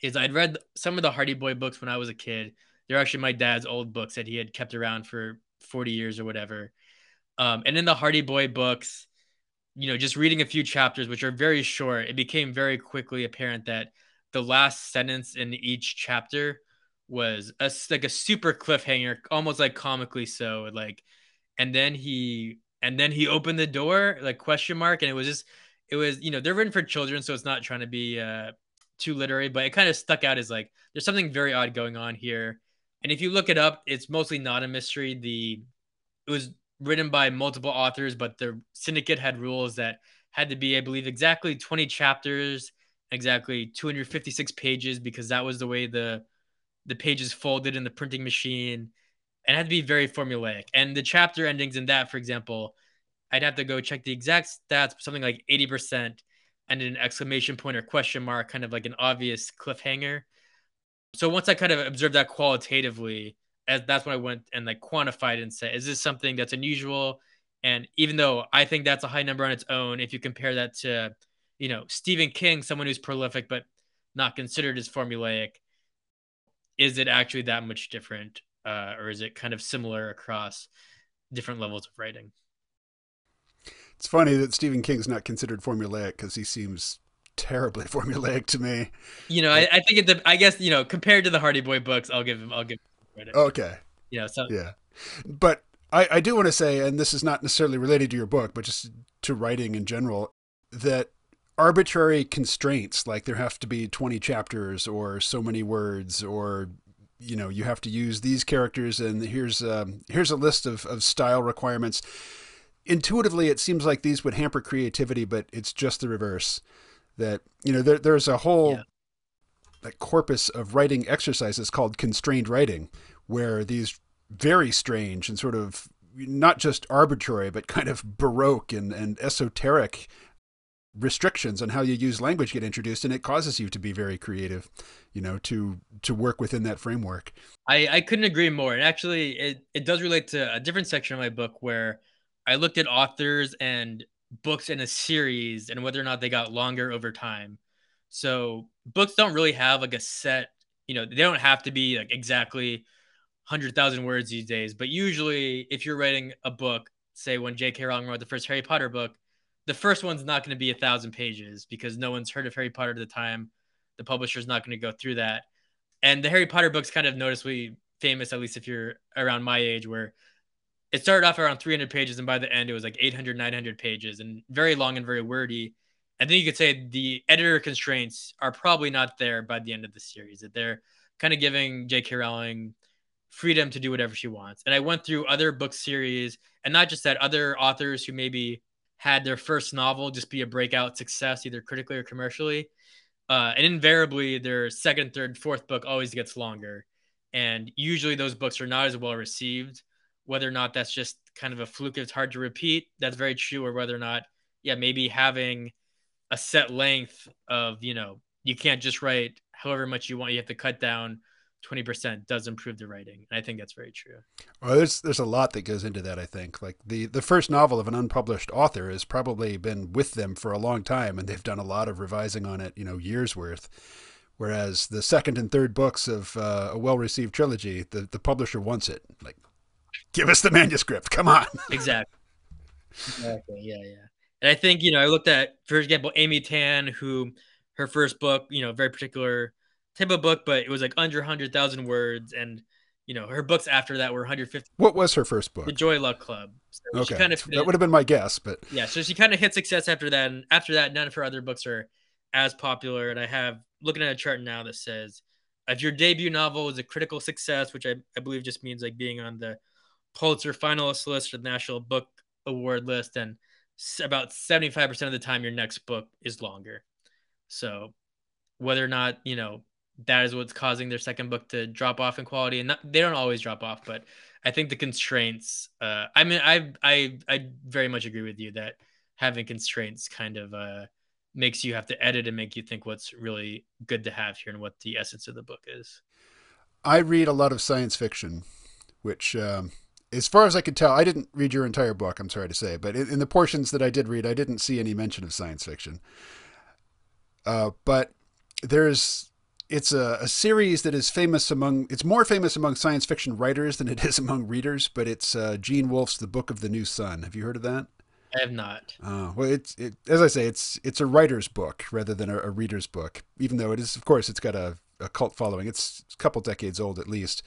is I'd read some of the Hardy Boy books when I was a kid. They're actually my dad's old books that he had kept around for 40 years or whatever. Um, and in the Hardy Boy books, you know, just reading a few chapters, which are very short, it became very quickly apparent that the last sentence in each chapter was a, like a super cliffhanger, almost like comically so. Like, and then he and then he opened the door like question mark and it was just it was you know they're written for children so it's not trying to be uh too literary but it kind of stuck out as like there's something very odd going on here and if you look it up it's mostly not a mystery the it was written by multiple authors but the syndicate had rules that had to be i believe exactly 20 chapters exactly 256 pages because that was the way the the pages folded in the printing machine and had to be very formulaic. And the chapter endings in that, for example, I'd have to go check the exact stats, something like 80% and an exclamation point or question mark, kind of like an obvious cliffhanger. So once I kind of observed that qualitatively, as that's when I went and like quantified and said, is this something that's unusual? And even though I think that's a high number on its own, if you compare that to, you know, Stephen King, someone who's prolific but not considered as formulaic, is it actually that much different? uh, or is it kind of similar across different levels of writing? It's funny that Stephen King's not considered formulaic because he seems terribly *laughs* formulaic to me. You know, I, I think it. I guess you know, compared to the Hardy Boy books, I'll give him. I'll give him credit. Okay. You know, so yeah, but I, I do want to say, and this is not necessarily related to your book, but just to writing in general, that arbitrary constraints like there have to be 20 chapters or so many words or you know you have to use these characters and here's um, here's a list of, of style requirements intuitively it seems like these would hamper creativity but it's just the reverse that you know there, there's a whole yeah. Like corpus of writing exercises called constrained writing where these very strange and sort of not just arbitrary but kind of baroque and, and esoteric restrictions on how you use language get introduced and it causes you to be very creative you know to to work within that framework. I i couldn't agree more. And actually it it does relate to a different section of my book where i looked at authors and books in a series and whether or not they got longer over time so books don't really have like a set you know they don't have to be like exactly 100,000 words these days but usually if you're writing a book say when J.K. Rowling wrote the first Harry Potter book the first one's not going to be a thousand pages because no one's heard of Harry Potter at the time. The publisher's not going to go through that. And the Harry Potter books kind of noticeably famous, at least if you're around my age, where it started off around 300 pages and by the end it was like 800, 900 pages and very long and very wordy. And then you could say the editor constraints are probably not there by the end of the series, that they're kind of giving J.K. Rowling freedom to do whatever she wants. And I went through other book series and not just that, other authors who maybe had their first novel just be a breakout success, either critically or commercially. Uh, and invariably, their second, third, fourth book always gets longer. And usually those books are not as well received. Whether or not that's just kind of a fluke, it's hard to repeat. That's very true. Or whether or not, yeah, maybe having a set length of, you know, you can't just write however much you want. You have to cut down 20% does improve the writing. And I think that's very true. Well, there's there's a lot that goes into that, I think. Like the the first novel of an unpublished author has probably been with them for a long time and they've done a lot of revising on it, you know, years worth. Whereas the second and third books of uh, a well-received trilogy, the the publisher wants it. Like give us the manuscript. Come on. *laughs* exactly. Exactly. Yeah, yeah. And I think, you know, I looked at for example Amy Tan who her first book, you know, very particular type of book, but it was like under 100,000 words. And, you know, her books after that were 150. What was her first book? The Joy Luck Club. So okay. Kind of that would have been my guess, but. Yeah. So she kind of hit success after that. And after that, none of her other books are as popular. And I have looking at a chart now that says if your debut novel is a critical success, which I, I believe just means like being on the Pulitzer finalist list or the National Book Award list, and about 75% of the time your next book is longer. So whether or not, you know, that is what's causing their second book to drop off in quality and not, they don't always drop off but i think the constraints uh, i mean i i i very much agree with you that having constraints kind of uh, makes you have to edit and make you think what's really good to have here and what the essence of the book is i read a lot of science fiction which um, as far as i could tell i didn't read your entire book i'm sorry to say but in, in the portions that i did read i didn't see any mention of science fiction. Uh, but there's it's a, a, series that is famous among it's more famous among science fiction writers than it is among readers but it's uh, gene wolfe's the book of the new sun. Have you heard of that? I have not. Uh, well it's it, as i say it's it's a writer's book rather than a, a reader's book even though it is of course it's got a, a cult following. It's a couple decades old at least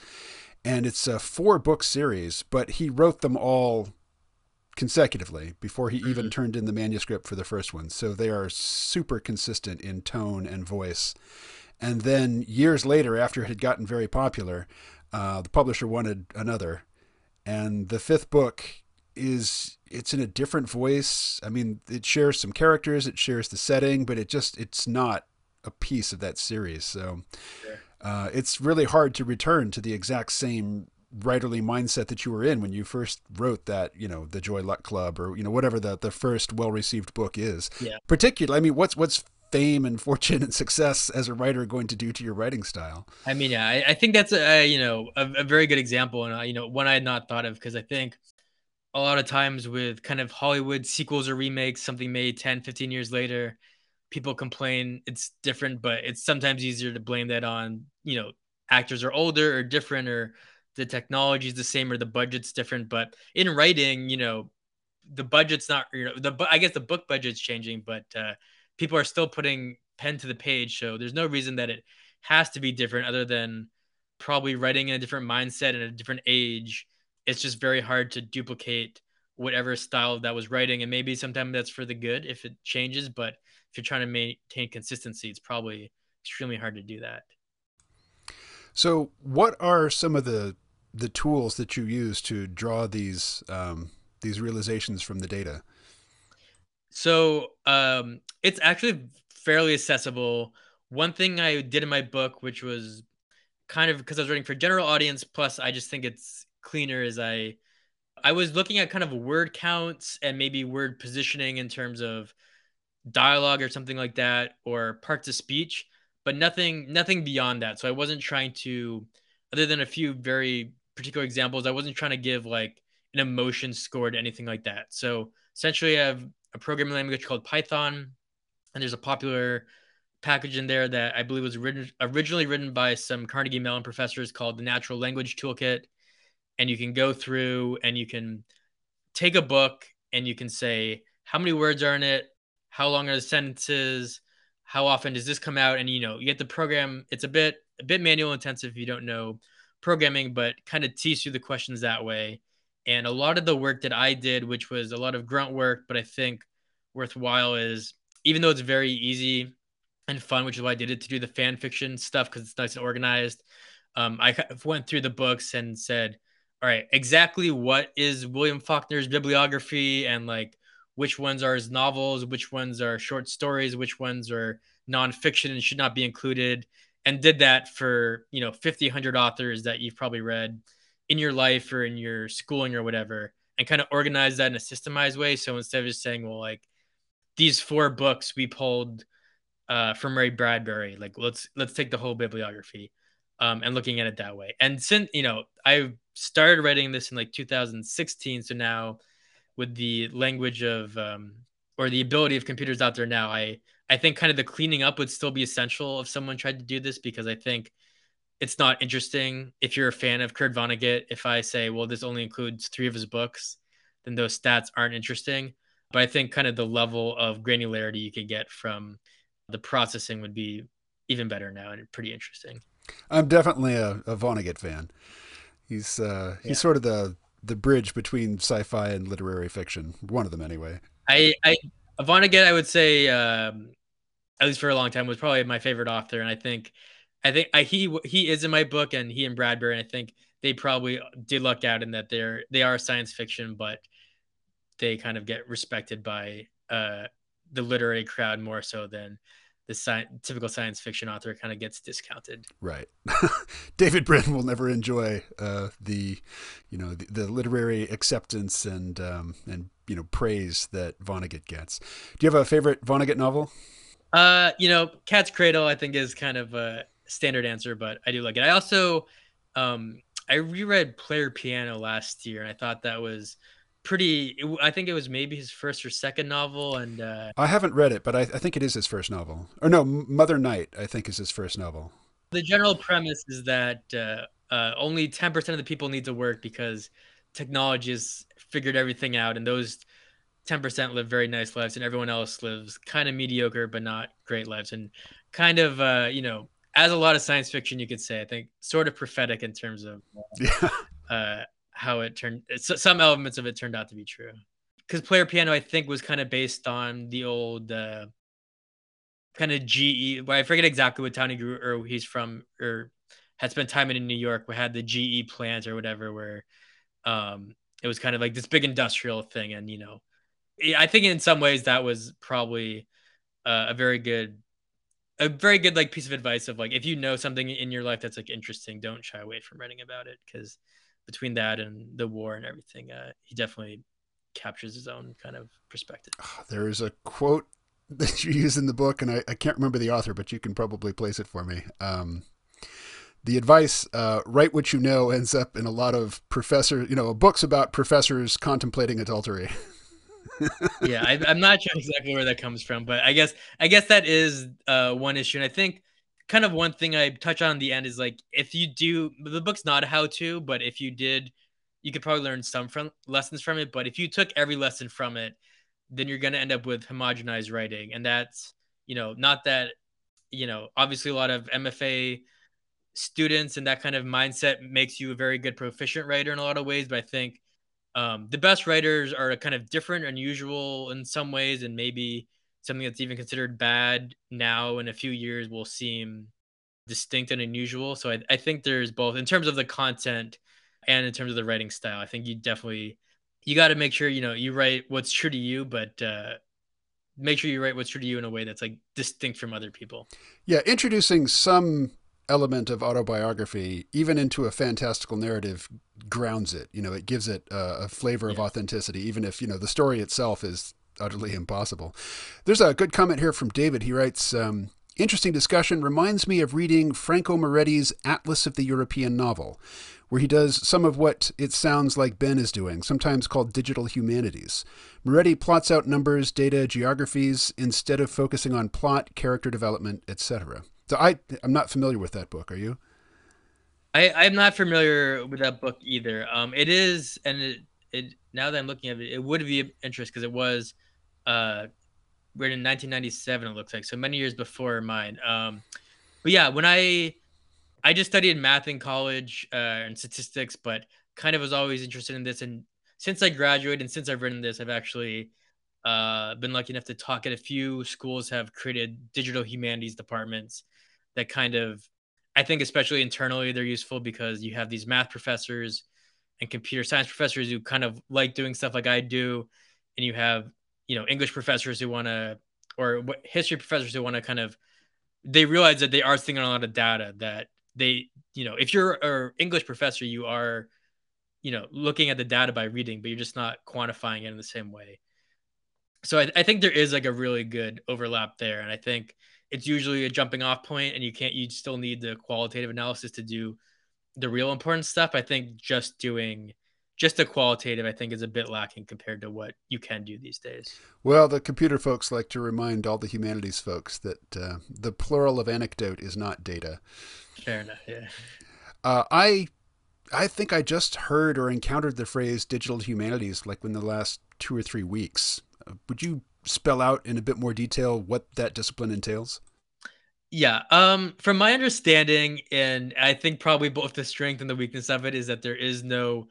and it's a four book series but he wrote them all consecutively before he mm-hmm. even turned in the manuscript for the first one so they are super consistent in tone and voice and then years later, after it had gotten very popular, uh, the publisher wanted another. And the fifth book is it's in a different voice. I mean, it shares some characters, it shares the setting, but it just it's not a piece of that series. So uh, it's really hard to return to the exact same writerly mindset that you were in when you first wrote that, you know, the Joy Luck Club or you know whatever the the first well received book is. Yeah. Particularly, I mean, what's what's fame and *laughs* fortune and success as a writer going to do to your writing style? I mean, yeah, I, I think that's a, you know a, a, very good example, and uh, you know one I had not thought of because I think a lot of times with kind of Hollywood sequels or remakes, something made 10, 15 years later, people complain it's different, but it's sometimes easier to blame that on you know actors are older or different or the technology is the same or the budget's different. But in writing, you know, the budget's not you know the I guess the book budget's changing, but uh, people are still putting pen to the page. So there's no reason that it has to be different other than probably writing in a different mindset and a different age it's just very hard to duplicate whatever style that was writing and maybe sometimes that's for the good if it changes but if you're trying to maintain consistency it's probably extremely hard to do that. So what are some of the the tools that you use to draw these um, these realizations from the data? So um, it's actually fairly accessible. One thing i did in my book which was kind of because i was writing for general audience plus i just think it's cleaner is i I was looking at kind of word counts and maybe word positioning in terms of dialogue or something like that or parts of speech, but nothing nothing beyond that. So I wasn't trying to other than a few very particular examples, I wasn't trying to give like an emotion score to anything like that. So essentially I have a programming language called Python and there's a popular package in there that I believe was written originally written by some Carnegie Mellon professors called the Natural Language Toolkit and you can go through and you can take a book and you can say how many words are in it how long are the sentences? How often does this come out? And you know you get the program it's a bit a bit manual intensive if you don't know programming but kind of teach you the questions that way. And a lot of the work that i did which was a lot of grunt work but i think worthwhile is even though it's very easy and fun which is why i did it to do the fan fiction stuff because it's nice and organized um, i went through the books and said all right, exactly what is William Faulkner's bibliography and like which ones are his novels, which ones are short stories, which ones are nonfiction and should not be included, and did that for you know 50, 100 authors that you've probably read in your life or in your schooling or whatever, and kind of organize that in a systemized way. So instead of just saying, well, like these four books we pulled uh, from Ray Bradbury, like let's let's take the whole bibliography um, and looking at it that way. And since you know, I started writing this in like 2016, so now with the language of um, or the ability of computers out there now, I I think kind of the cleaning up would still be essential if someone tried to do this because I think it's not interesting if you're a fan of Kurt Vonnegut. If I say, well, this only includes three of his books, then those stats aren't interesting. But I think kind of the level of granularity you could get from the processing would be even better now and pretty interesting. I'm definitely a, a Vonnegut fan. He's uh, he's yeah. sort of the the bridge between sci-fi and literary fiction. One of them, anyway. I, I Vonnegut, I would say, um, at least for a long time, was probably my favorite author, and I think, I think I, he he is in my book, and he and Bradbury, and I think they probably did luck out in that they're they are science fiction, but they kind of get respected by uh, the literary crowd more so than the sci- typical science fiction author kind of gets discounted. Right. *laughs* David Brin will never enjoy uh, the, you know, the, the literary acceptance and um, and you know praise that Vonnegut gets. Do you have a favorite Vonnegut novel? Uh, you know, Cat's Cradle I think is kind of a standard answer, but I do like it. I also, um, I reread Player Piano last year, and I thought that was pretty i think it was maybe his first or second novel and uh, i haven't read it but I, I, think it is his first novel or no mother night i think is his first novel the general premise is that uh, uh, only 10% of the people need to work because technology has figured everything out and those 10% live very nice lives and everyone else lives kind of mediocre but not great lives and kind of uh, you know as a lot of science fiction you could say i think sort of prophetic in terms of *laughs* yeah. How it turned some elements of it turned out to be true. Because player piano i think was kind of based on the old uh, kind of ge well, i forget exactly what town he grew or he's from or had spent time in new york we had the ge plant or whatever where um it was kind of like this big industrial thing and you know i think in some ways that was probably uh, a very good a very good like piece of advice of like if you know something in your life that's like interesting don't shy away from writing about it because between that and the war and everything, uh, he definitely captures his own kind of perspective. There is a quote *laughs* that you use in the book, and I, I can't remember the author, but you can probably place it for me. Um, the advice, uh, write what you know, ends up in a lot of professor, you know, books about professors contemplating adultery. yeah, I, am not sure exactly where that comes from, but I guess I guess that is uh, one issue, and I think kind of one thing I touch on the end is like if you do the book's not a how to, but if you did, you could probably learn some from lessons from it. But if you took every lesson from it, then you're gonna end up with homogenized writing, and that's you know not that you know obviously a lot of MFA students and that kind of mindset makes you a very good proficient writer in a lot of ways. But I think um, the best writers are kind of different, unusual in some ways, and maybe something that's even considered bad now in a few years will seem distinct and unusual. So I, I think there's both in terms of the content and in terms of the writing style. I think you definitely you got to make sure you know you write what's true to you, but uh, make sure you write what's true to you in a way that's like distinct from other people. Yeah, introducing some element of autobiography, even into a fantastical narrative, grounds it. You know, it gives it uh, a flavor of authenticity, even if you know the story itself is utterly impossible. There's a good comment here from David. He writes. Um, Interesting discussion reminds me of reading Franco Moretti's Atlas of the European Novel, where he does some of what it sounds like Ben is doing, sometimes called digital humanities. Moretti plots out numbers, data, geographies, instead of focusing on plot, character development, etc. So I, I'm not familiar with that book. Are you? I, I'm not familiar with that book either. Um, it is, and it, it now that I'm looking at it, it would be of interest because it was uh, written in 1997. It looks like so many years before mine. Um, but yeah, when I I just studied math in college uh, and statistics, but kind of was always interested in this. And since I graduated and since I've written this, I've actually uh, been lucky enough to talk at a few schools have created digital humanities departments that kind of I think especially internally they're useful because you have these math professors and computer science professors who kind of like doing stuff like I do, and you have you know English professors who want to or history professors who want to kind of they realize that they are thinking a lot of data that they you know if you're an English professor you are you know looking at the data by reading but you're just not quantifying it in the same way. So I, I think there is like a really good overlap there and I think it's usually a jumping off point and you can't you still need the qualitative analysis to do the real important stuff. I think just doing just the qualitative, I think, is a bit lacking compared to what you can do these days. Well, the computer folks like to remind all the humanities folks that uh, the plural of anecdote is not data. Fair enough. Yeah. Uh, I, I think I just heard or encountered the phrase digital humanities like in the last two or three weeks. Uh, would you spell out in a bit more detail what that discipline entails? Yeah. Um, from my understanding, and I think probably both the strength and the weakness of it is that there is no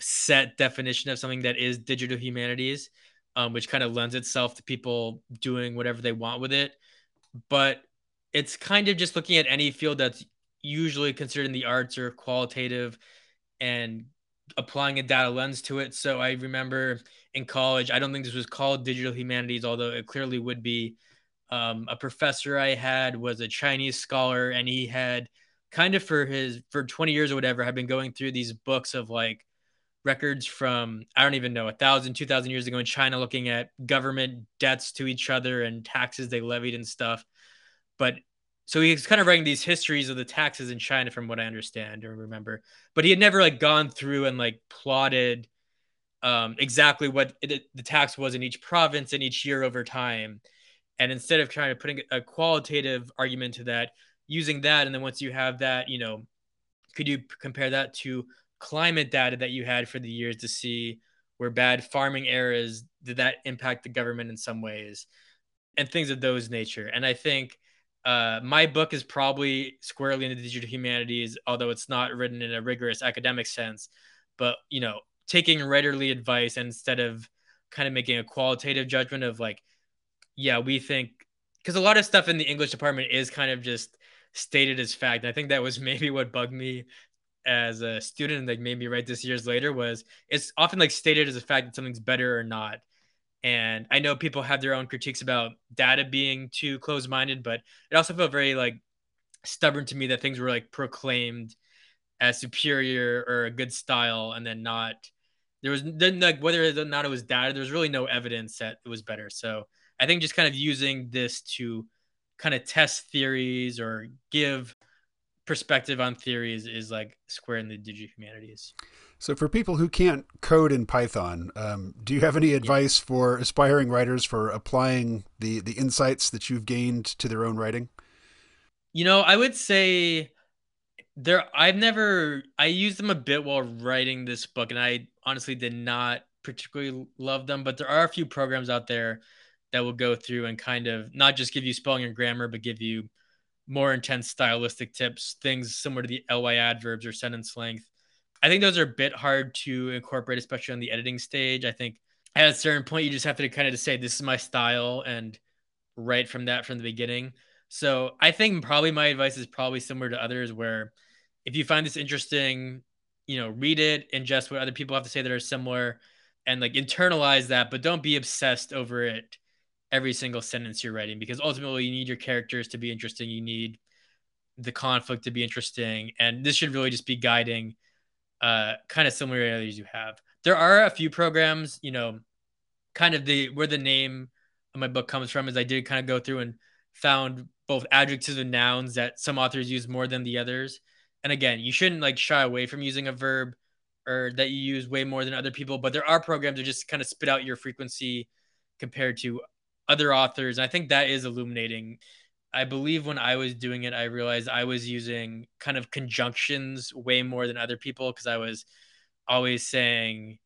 set definition of something that is digital humanities, um, which kind of lends itself to people doing whatever they want with it. But it's kind of just looking at any field that's usually considered in the arts or qualitative and applying a data lens to it. So I remember in college, I don't think this was called digital humanities, although it clearly would be. Um, a professor I had was a Chinese scholar, and he had kind of for his for 20 years or whatever had been going through these books of like records from I don't even know a thousand, two thousand years ago in China, looking at government debts to each other and taxes they levied and stuff. But so he's kind of writing these histories of the taxes in China, from what I understand or remember. But he had never like gone through and like plotted um, exactly what it, the tax was in each province and each year over time. And instead of trying to putting a qualitative argument to that, using that, and then once you have that, you know, could you compare that to climate data that you had for the years to see where bad farming eras did that impact the government in some ways? And things of those nature. And i think uh, my book is probably squarely in the digital humanities although it's not written in a rigorous academic sense. But you know taking writerly advice instead of kind of making a qualitative judgment of like yeah we think because a lot of stuff in the english department is kind of just stated as fact. And i think that was *laughs* maybe what bugged me as a student that made me write this years later was it's often like stated as a fact that something's better or not. And I know people have their own critiques about data being too close minded, but it also felt very like stubborn to me that things were like proclaimed as superior or a good style and then not there was then like whether or not it was data, there was really no evidence that it was better. So I think just kind of using this to kind of test theories or give perspective on theories is like square in the digital humanities. So, for people who can't code in Python, um, do you have any advice for aspiring writers for applying the the insights that you've gained to their own writing? You know, I would say there. I've never. I used them a bit while writing this book, and I honestly did not particularly love them. But there are a few programs out there that will go through and kind of not just give you spelling and grammar, but give you more intense stylistic tips, things similar to the ly adverbs or sentence length. I think those are a bit hard to incorporate, especially on the editing stage. I think at a certain point, you just have to kind of just say, this is my style and write from that from the beginning. So I think probably my advice is probably similar to others where if you find this interesting, you know, read it, ingest what other people have to say that are similar and like internalize that, but don't be obsessed over it every single sentence you're writing because ultimately you need your characters to be interesting. You need the conflict to be interesting. And this should really just be guiding uh, kind of similar areas you have. There are a few programs, you know, kind of the where the name of my book comes from is I did kind of go through and found both adjectives and nouns that some authors use more than the others. And again, you shouldn't like shy away from using a verb or that you use way more than other people, but there are programs that just kind of spit out your frequency compared to other authors. I think that is illuminating. I believe when I was doing it, I realized I was using kind of conjunctions way more than other people because I was always saying,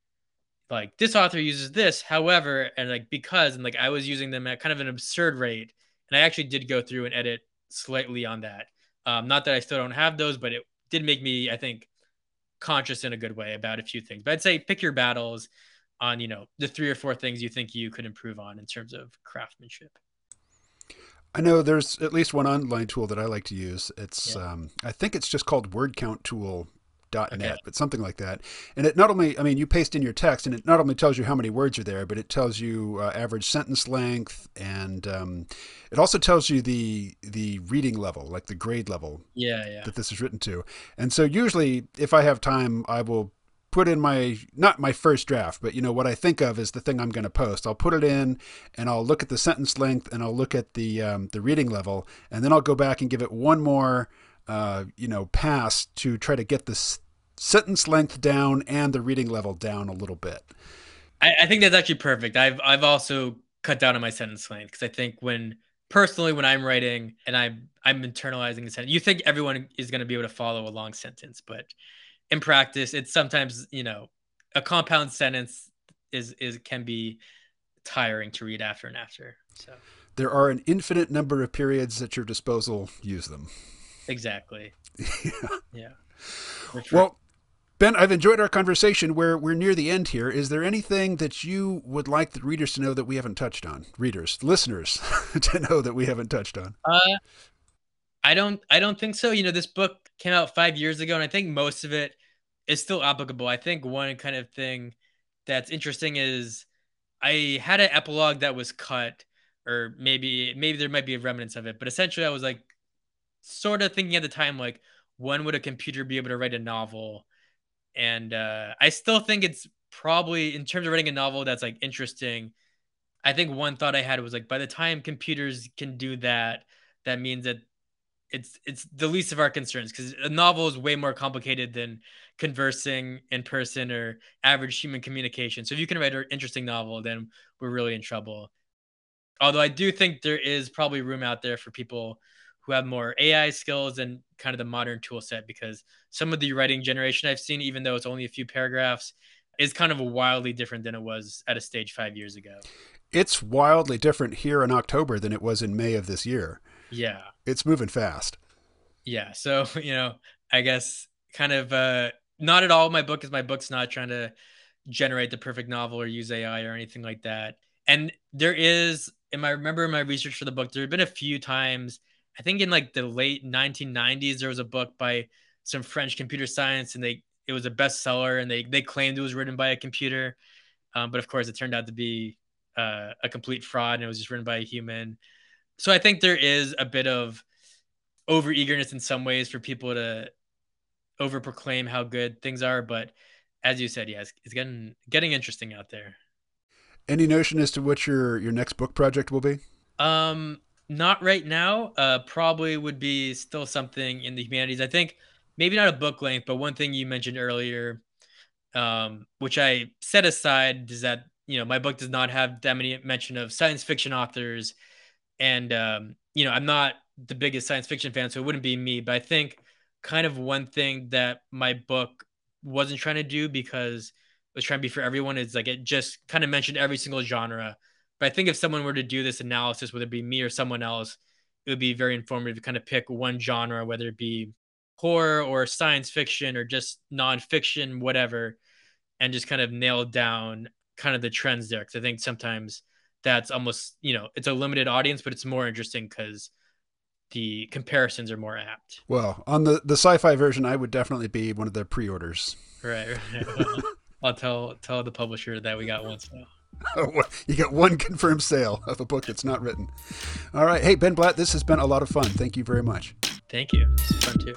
like, this author uses this, however, and like because, and like I was using them at kind of an absurd rate. And I actually did go through and edit slightly on that. Um, not that I still don't have those, but it did make me, I think, conscious in a good way about a few things. But I'd say pick your battles on you know the three or four things you think you could improve on in terms of craftsmanship i know there's at least one online tool that i like to use it's yeah. um, i think it's just called word count tool .net, okay. but something like that. And it not only, I mean, you paste in your text, and it not only tells you how many words are there, but it tells you uh, average sentence length, and um, it also tells you the the reading level, like the grade level. Yeah, yeah. That this is written to. And so usually, if I have time, I will put in my not my first draft, but you know what I think of is the thing I'm going to post. I'll put it in, and I'll look at the sentence length, and I'll look at the um, the reading level, and then I'll go back and give it one more, uh, you know, pass to try to get the sentence length down and the reading level down a little bit. I, I think that's actually perfect. I've I've also cut down on my sentence length because I think when personally when I'm writing and I'm I'm internalizing the sentence, you think everyone is going to be able to follow a long sentence, but in practice, it's sometimes you know a compound sentence is is can be tiring to read after and after. So there are an infinite number of periods at your disposal. Use them. Exactly. *laughs* yeah. Yeah. Well, Ben, I've enjoyed our conversation. Where we're near the end here. Is there anything that you would like the readers to know that we haven't touched on? Readers, listeners, *laughs* to know that we haven't touched on. Uh, I don't. I don't think so. You know, this book came out five years ago, and I think most of it is still applicable. I think one kind of thing that's interesting is I had an epilogue that was cut, or maybe maybe there might be a remnants of it, but essentially I was like sort of thinking at the time like when would a computer be able to write a novel? And uh, I still think it's probably in terms of writing a novel that's like interesting. I think one thought I had was like by the time computers can do that, that means that it's it's the least of our concerns because a novel is way more complicated than conversing in person or average human communication. So if you can write an interesting novel, then we're really in trouble. Although I do think there is probably room out there for people who have more AI skills and kind of the modern tool set because some of the writing generation I've seen, even though it's only a few paragraphs, is kind of wildly different than it was at a stage five years ago. It's wildly different here in October than it was in May of this year. Yeah. It's moving fast. Yeah. So, *laughs* you know, I guess kind of uh not at all my book is my book's not trying to generate the perfect novel or use AI or anything like that. And there is, and I remember in my research for the book, there have been a few times, I think in like the late 1990s, there was a book by some French computer science and they it was a bestseller and they they claimed it was written by a computer. Um, but of course it turned out to be uh, a complete fraud and it was just written by a human so I think there is a bit of over eagerness in some ways for people to over proclaim how good things are, but as you said, yes, it's getting getting interesting out there. Any notion as to what your your next book project will be? Um, not right now. Uh, probably would be still something in the humanities. I think maybe not a book length, but one thing you mentioned earlier, um, which I set aside, is that you know my book does not have that many mention of science fiction authors and um, you know, I'm not the biggest science fiction fan, so it wouldn't be me. But I think kind of one thing that my book wasn't trying to do because it was trying to be for everyone is like it just kind of mentioned every single genre. But I think if someone were to do this analysis, whether it be me or someone else, it would be very informative to kind of pick one genre, whether it be horror or science fiction or just nonfiction, whatever, and just kind of nail down kind of the trends there. Because I think sometimes that's almost you know it's a limited audience, but it's more interesting because the comparisons are more apt. Well, on the the sci-fi version, I would definitely be one of the pre-orders. Right. right. *laughs* I'll tell tell the publisher that we got one sale. *laughs* Oh, you got one confirmed sale of a book that's not written. All right. Hey, Ben Blatt, this has been a lot of fun. Thank you very much. Thank you. It's fun too.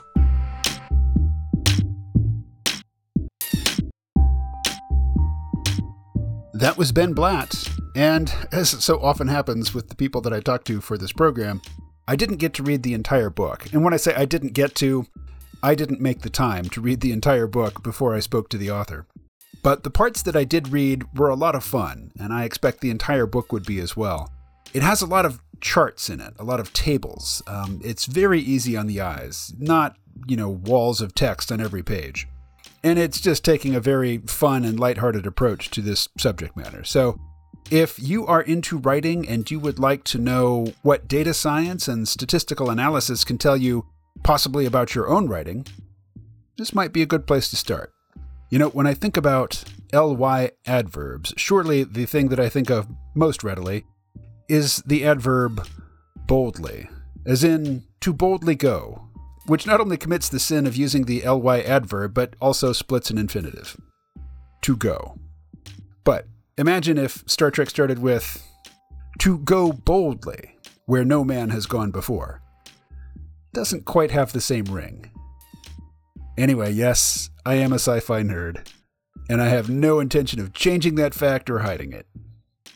That was Ben Blatt. And as so often happens with the people that I talk to for this program, I didn't get to read the entire book. And when I say I didn't get to, I didn't make the time to read the entire book before I spoke to the author. But the parts that I did read were a lot of fun, and I expect the entire book would be as well. It has a lot of charts in it, a lot of tables. Um, it's very easy on the eyes, not, you know, walls of text on every page and it's just taking a very fun and lighthearted approach to this subject matter. So, if you are into writing and you would like to know what data science and statistical analysis can tell you possibly about your own writing, this might be a good place to start. You know, when I think about ly adverbs, surely the thing that I think of most readily is the adverb boldly, as in to boldly go, which not only commits the sin of using the ly adverb, but also splits an infinitive. To go. But imagine if Star Trek started with to go boldly, where no man has gone before. Doesn't quite have the same ring. Anyway, yes, I am a sci fi nerd, and I have no intention of changing that fact or hiding it.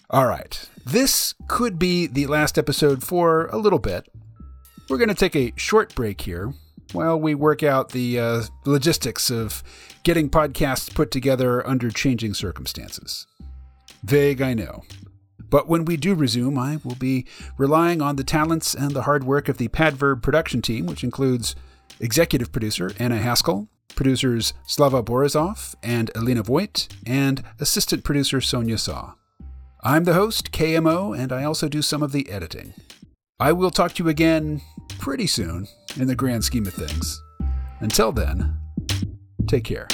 All right, this could be the last episode for a little bit, we're going to take a short break here while we work out the uh, logistics of getting podcasts put together under changing circumstances. Vague, I know. But when we do resume, I will be relying on the talents and the hard work of the Padverb production team, which includes executive producer Anna Haskell, producers Slava Borisov and Elena Voigt, and assistant producer Sonia Saw. I'm the host, KMO, and I also do some of the editing. I will talk to you again pretty soon in the grand scheme of things. Until then, take care.